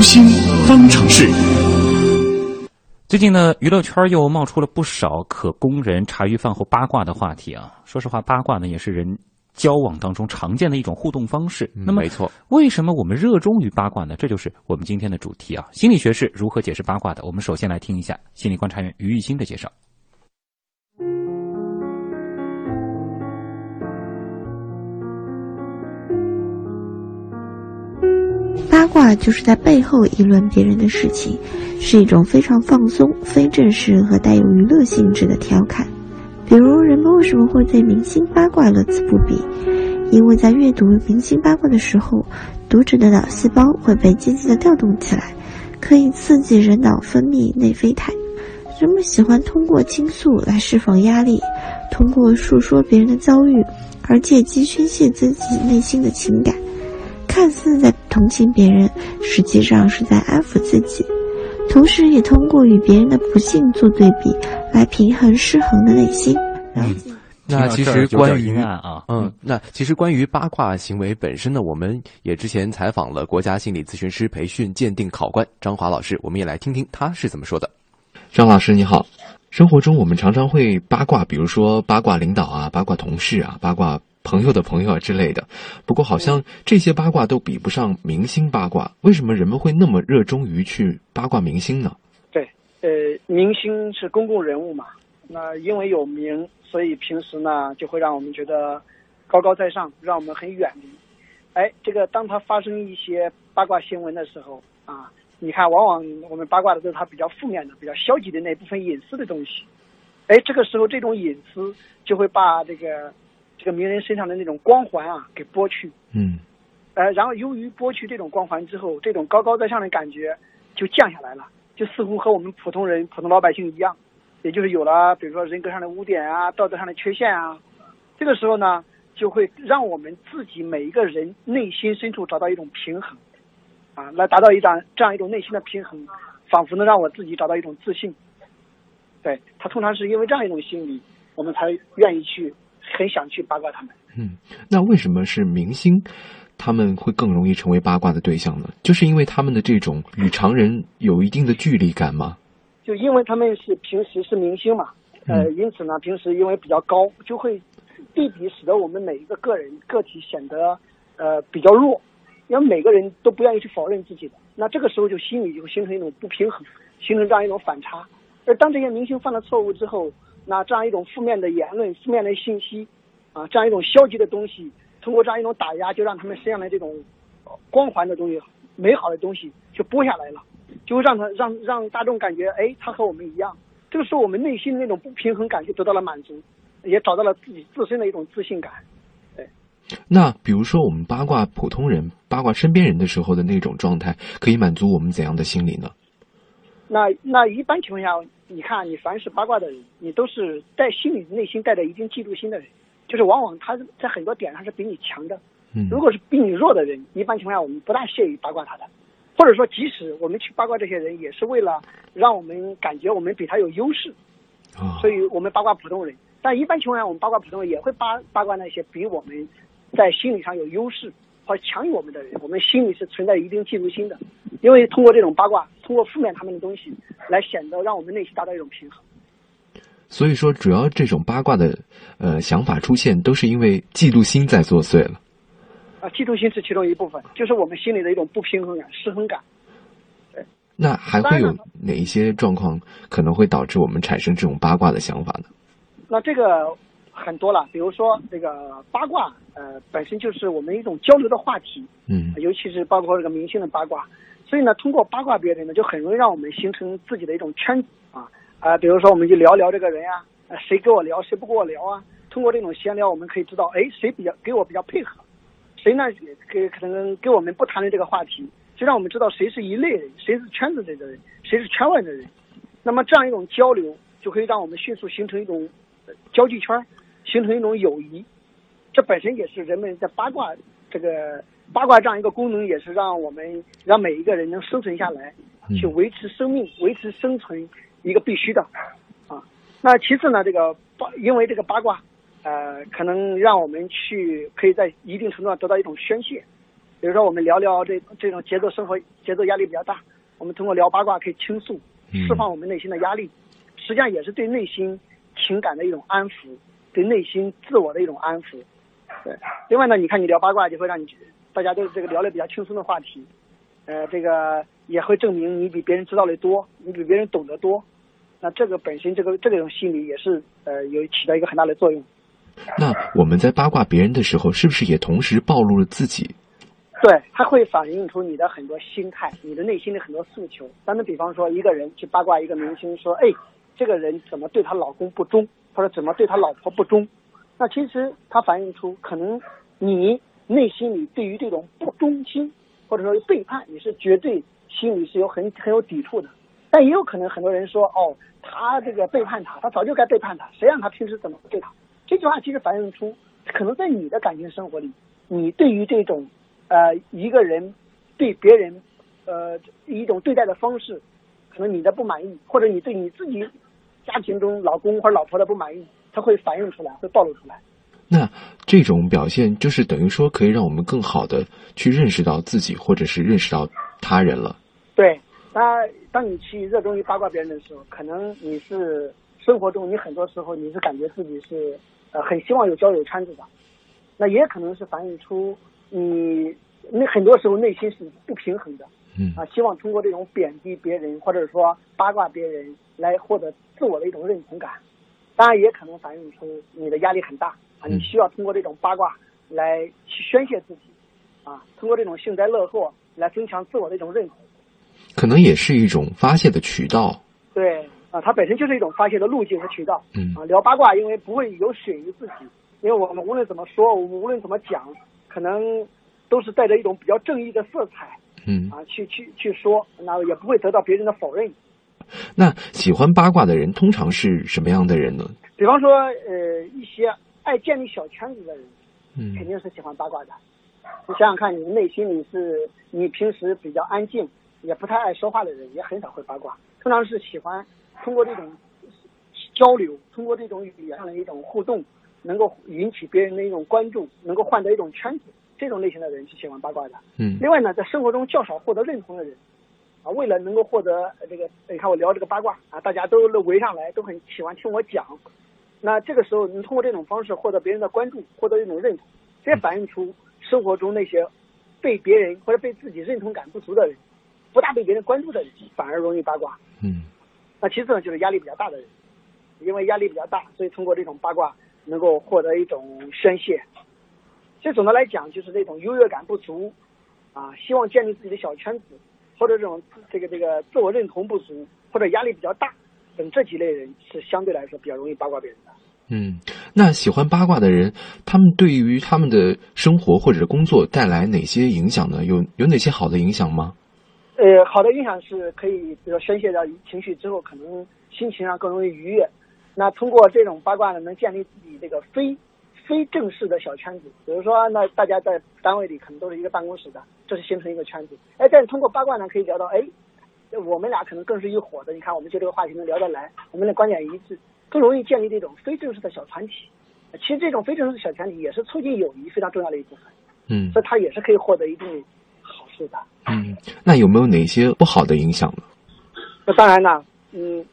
读心方程式。最近呢，娱乐圈又冒出了不少可供人茶余饭后八卦的话题啊。说实话，八卦呢也是人交往当中常见的一种互动方式。那么，没错，为什么我们热衷于八卦呢？这就是我们今天的主题啊。心理学是如何解释八卦的？我们首先来听一下心理观察员于玉新的介绍。卦就是在背后议论别人的事情，是一种非常放松、非正式和带有娱乐性质的调侃。比如，人们为什么会对明星八卦乐此不疲？因为在阅读明星八卦的时候，读者的脑细胞会被积极的调动起来，可以刺激人脑分泌内啡肽。人们喜欢通过倾诉来释放压力，通过述说别人的遭遇，而借机宣泄自己内心的情感。看似在同情别人，实际上是在安抚自己，同时也通过与别人的不幸做对比，来平衡失衡的内心。嗯，那其实关于啊，嗯，那其实关于八卦行为本身呢，我们也之前采访了国家心理咨询师培训鉴定考官张华老师，我们也来听听他是怎么说的。张老师你好，生活中我们常常会八卦，比如说八卦领导啊，八卦同事啊，八卦。朋友的朋友啊之类的，不过好像这些八卦都比不上明星八卦。为什么人们会那么热衷于去八卦明星呢？对，呃，明星是公共人物嘛，那因为有名，所以平时呢就会让我们觉得高高在上，让我们很远离。哎，这个当他发生一些八卦新闻的时候啊，你看，往往我们八卦的都是他比较负面的、比较消极的那部分隐私的东西。哎，这个时候这种隐私就会把这个。这个名人身上的那种光环啊，给剥去，嗯，呃，然后由于剥去这种光环之后，这种高高在上的感觉就降下来了，就似乎和我们普通人、普通老百姓一样，也就是有了比如说人格上的污点啊、道德上的缺陷啊，这个时候呢，就会让我们自己每一个人内心深处找到一种平衡，啊，来达到一张这样一种内心的平衡，仿佛能让我自己找到一种自信。对他通常是因为这样一种心理，我们才愿意去。很想去八卦他们。嗯，那为什么是明星，他们会更容易成为八卦的对象呢？就是因为他们的这种与常人有一定的距离感吗？就因为他们是平时是明星嘛，呃，因此呢，平时因为比较高，就会对比使得我们每一个个人个体显得呃比较弱，因为每个人都不愿意去否认自己的，那这个时候就心里就形成一种不平衡，形成这样一种反差。而当这些明星犯了错误之后，那这样一种负面的言论、负面的信息，啊，这样一种消极的东西，通过这样一种打压，就让他们身上的这种光环的东西、美好的东西就剥下来了，就会让他让让大众感觉，哎，他和我们一样。这个时候，我们内心的那种不平衡感就得到了满足，也找到了自己自身的一种自信感。对。那比如说，我们八卦普通人、八卦身边人的时候的那种状态，可以满足我们怎样的心理呢？那那一般情况下。你看，你凡是八卦的人，你都是在心里内心带着一定嫉妒心的人，就是往往他在很多点上是比你强的。嗯，如果是比你弱的人，一般情况下我们不大屑于八卦他的，或者说即使我们去八卦这些人，也是为了让我们感觉我们比他有优势。啊，所以我们八卦普通人，但一般情况下我们八卦普通人也会八八卦那些比我们在心理上有优势或强于我们的人，我们心里是存在一定嫉妒心的，因为通过这种八卦，通过负面他们的东西。来显得让我们内心达到一种平衡。所以说，主要这种八卦的呃想法出现，都是因为嫉妒心在作祟了。啊，嫉妒心是其中一部分，就是我们心里的一种不平衡感、失衡感。对。那还会有哪一些状况可能会导致我们产生这种八卦的想法呢？那这个很多了，比如说这个八卦，呃，本身就是我们一种交流的话题。嗯。尤其是包括这个明星的八卦。所以呢，通过八卦别人呢，就很容易让我们形成自己的一种圈子啊啊，比如说我们就聊聊这个人啊，谁跟我聊，谁不跟我聊啊。通过这种闲聊，我们可以知道，哎，谁比较给我比较配合，谁呢给可能跟我们不谈论这个话题，就让我们知道谁是一类人，谁是圈子里的人，谁是圈外的人。那么这样一种交流，就可以让我们迅速形成一种交际圈，形成一种友谊。这本身也是人们在八卦这个。八卦这样一个功能，也是让我们让每一个人能生存下来，去维持生命、维持生存一个必须的啊。那其次呢，这个八因为这个八卦，呃，可能让我们去可以在一定程度上得到一种宣泄比如说我们聊聊这这种节奏生活节奏压力比较大，我们通过聊八卦可以倾诉，释放我们内心的压力，实际上也是对内心情感的一种安抚，对内心自我的一种安抚。对，另外呢，你看你聊八卦就会让你大家都这个聊的比较轻松的话题，呃，这个也会证明你比别人知道的多，你比别人懂得多。那这个本身这个这种心理也是呃有起到一个很大的作用。那我们在八卦别人的时候，是不是也同时暴露了自己？对，它会反映出你的很多心态，你的内心的很多诉求。咱们比方说，一个人去八卦一个明星，说，哎，这个人怎么对她老公不忠，或者怎么对他老婆不忠？那其实它反映出，可能你内心里对于这种不忠心，或者说背叛，你是绝对心里是有很很有抵触的。但也有可能很多人说，哦，他这个背叛他，他早就该背叛他，谁让他平时怎么对他？这句话其实反映出，可能在你的感情生活里，你对于这种。呃，一个人对别人，呃，一种对待的方式，可能你的不满意，或者你对你自己家庭中老公或者老婆的不满意，他会反映出来，会暴露出来。那这种表现就是等于说，可以让我们更好的去认识到自己，或者是认识到他人了。对，那当你去热衷于八卦别人的时候，可能你是生活中你很多时候你是感觉自己是呃很希望有交友圈子的，那也可能是反映出。你那很多时候内心是不平衡的，嗯啊，希望通过这种贬低别人或者说八卦别人来获得自我的一种认同感，当然也可能反映出你的压力很大啊，你需要通过这种八卦来去宣泄自己，啊，通过这种幸灾乐祸来增强自我的一种认同，可能也是一种发泄的渠道。对啊，它本身就是一种发泄的路径和渠道。嗯啊，聊八卦因为不会有损于自己，因为我们无论怎么说，我们无论怎么讲。可能都是带着一种比较正义的色彩，嗯啊，去去去说，那也不会得到别人的否认。那喜欢八卦的人通常是什么样的人呢？比方说，呃，一些爱建立小圈子的人，嗯，肯定是喜欢八卦的。你想想看，你内心里是你平时比较安静，也不太爱说话的人，也很少会八卦。通常是喜欢通过这种交流，通过这种语言上的一种互动。能够引起别人的一种关注，能够换得一种圈子，这种类型的人是喜欢八卦的。嗯。另外呢，在生活中较少获得认同的人，啊，为了能够获得这个，你看我聊这个八卦啊，大家都围上来，都很喜欢听我讲。那这个时候，你通过这种方式获得别人的关注，获得一种认同，这也反映出生活中那些被别人或者被自己认同感不足的人，不大被别人关注的人，反而容易八卦。嗯。那其次呢，就是压力比较大的人，因为压力比较大，所以通过这种八卦。能够获得一种宣泄，所以总的来讲，就是这种优越感不足，啊，希望建立自己的小圈子，或者这种这个这个自我认同不足，或者压力比较大等这几类人是相对来说比较容易八卦别人的。嗯，那喜欢八卦的人，他们对于他们的生活或者工作带来哪些影响呢？有有哪些好的影响吗？呃，好的影响是可以，比如宣泄掉情绪之后，可能心情上更容易愉悦。那通过这种八卦呢，能建立自己这个非非正式的小圈子。比如说，那大家在单位里可能都是一个办公室的，这是形成一个圈子。哎，但是通过八卦呢，可以聊到，哎，我们俩可能更是一伙的。你看，我们就这个话题能聊得来，我们的观点一致，更容易建立这种非正式的小团体。其实这种非正式的小团体也是促进友谊非常重要的一部分。嗯，所以它也是可以获得一定好处的。嗯，那有没有哪些不好的影响呢？那当然呢，嗯。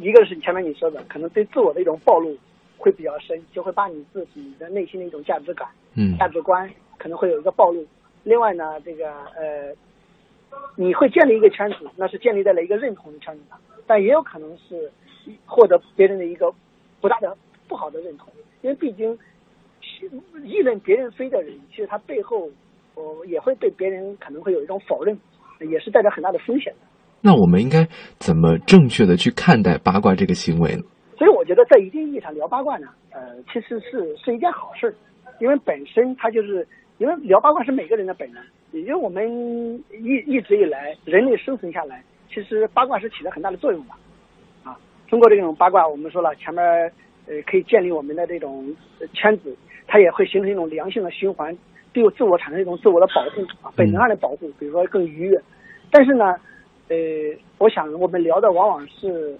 一个是前面你说的，可能对自我的一种暴露会比较深，就会把你自己的内心的一种价值感、嗯，价值观可能会有一个暴露。另外呢，这个呃，你会建立一个圈子，那是建立在了一个认同的圈子上，但也有可能是获得别人的一个不大的不好的认同，因为毕竟议论别人非的人，其实他背后呃也会对别人可能会有一种否认，也是带着很大的风险的。那我们应该怎么正确的去看待八卦这个行为呢？所以我觉得在一定意义上聊八卦呢，呃，其实是是一件好事，因为本身它就是因为聊八卦是每个人的本能，也就是我们一一直以来人类生存下来，其实八卦是起了很大的作用的，啊，通过这种八卦，我们说了前面呃可以建立我们的这种圈子，它也会形成一种良性的循环，对自我产生一种自我的保护啊，本能上的保护，比如说更愉悦，但是呢。呃，我想我们聊的往往是，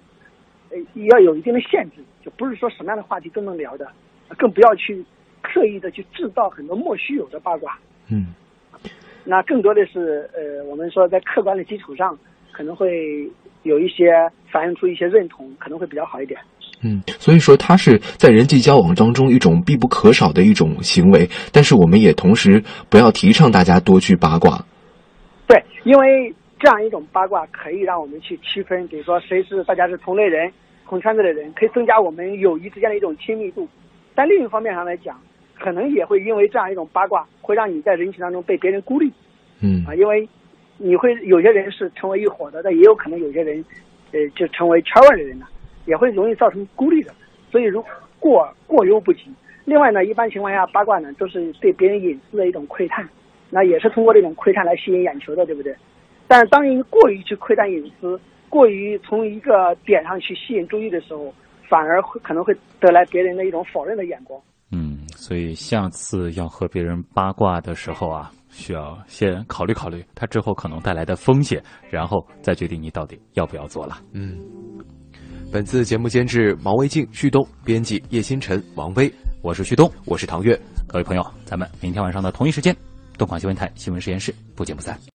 呃，要有一定的限制，就不是说什么样的话题都能聊的，更不要去刻意的去制造很多莫须有的八卦。嗯，那更多的是呃，我们说在客观的基础上，可能会有一些反映出一些认同，可能会比较好一点。嗯，所以说它是在人际交往当中一种必不可少的一种行为，但是我们也同时不要提倡大家多去八卦。对，因为这样一种八卦可以让我们去区分，比如说谁是大家是同类人、同圈子的人，可以增加我们友谊之间的一种亲密度。但另一方面上来讲，可能也会因为这样一种八卦，会让你在人群当中被别人孤立。嗯啊，因为你会有些人是成为一伙的，但也有可能有些人，呃，就成为圈外的人了。也会容易造成孤立的，所以如过过犹不及。另外呢，一般情况下八卦呢都是对别人隐私的一种窥探，那也是通过这种窥探来吸引眼球的，对不对？但是当你过于去窥探隐私，过于从一个点上去吸引注意的时候，反而会可能会得来别人的一种否认的眼光。嗯，所以下次要和别人八卦的时候啊，需要先考虑考虑他之后可能带来的风险，然后再决定你到底要不要做了。嗯。本次节目监制毛卫静、旭东，编辑叶星辰、王威，我是旭东，我是唐月。各位朋友，咱们明天晚上的同一时间，东广新闻台新闻实验室不见不散。